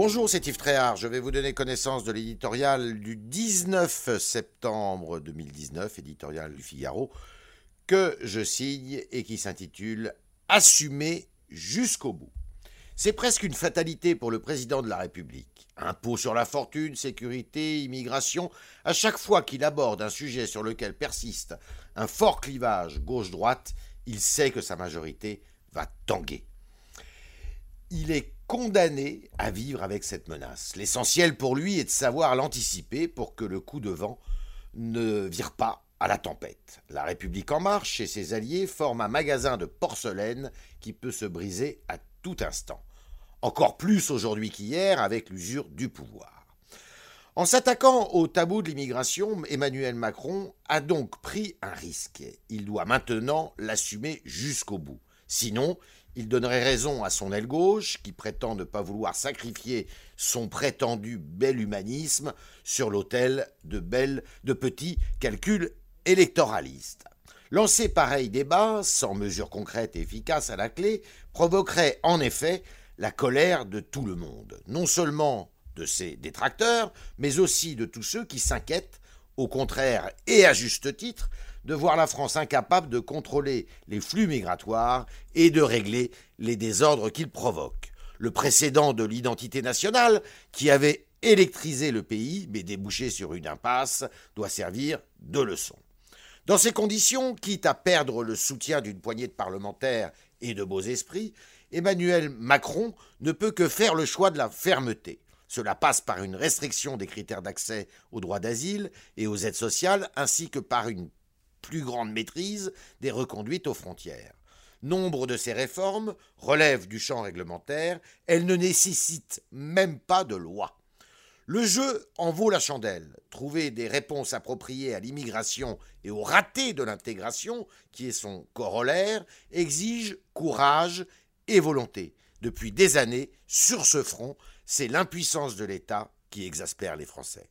Bonjour, c'est Yves Tréhard. Je vais vous donner connaissance de l'éditorial du 19 septembre 2019, éditorial du Figaro, que je signe et qui s'intitule Assumer jusqu'au bout. C'est presque une fatalité pour le président de la République. Impôt sur la fortune, sécurité, immigration, à chaque fois qu'il aborde un sujet sur lequel persiste un fort clivage gauche-droite, il sait que sa majorité va tanguer. Il est condamné à vivre avec cette menace. L'essentiel pour lui est de savoir l'anticiper pour que le coup de vent ne vire pas à la tempête. La République en marche et ses alliés forment un magasin de porcelaine qui peut se briser à tout instant. Encore plus aujourd'hui qu'hier avec l'usure du pouvoir. En s'attaquant au tabou de l'immigration, Emmanuel Macron a donc pris un risque. Il doit maintenant l'assumer jusqu'au bout. Sinon, il donnerait raison à son aile gauche, qui prétend ne pas vouloir sacrifier son prétendu bel humanisme sur l'autel de, de petits calculs électoralistes. Lancer pareil débat, sans mesures concrètes et efficaces à la clé, provoquerait en effet la colère de tout le monde, non seulement de ses détracteurs, mais aussi de tous ceux qui s'inquiètent, au contraire et à juste titre, de voir la France incapable de contrôler les flux migratoires et de régler les désordres qu'ils provoquent. Le précédent de l'identité nationale, qui avait électrisé le pays mais débouché sur une impasse, doit servir de leçon. Dans ces conditions, quitte à perdre le soutien d'une poignée de parlementaires et de beaux esprits, Emmanuel Macron ne peut que faire le choix de la fermeté. Cela passe par une restriction des critères d'accès aux droits d'asile et aux aides sociales, ainsi que par une plus grande maîtrise des reconduites aux frontières. Nombre de ces réformes relèvent du champ réglementaire, elles ne nécessitent même pas de loi. Le jeu en vaut la chandelle. Trouver des réponses appropriées à l'immigration et au raté de l'intégration, qui est son corollaire, exige courage et volonté. Depuis des années, sur ce front, c'est l'impuissance de l'État qui exaspère les Français.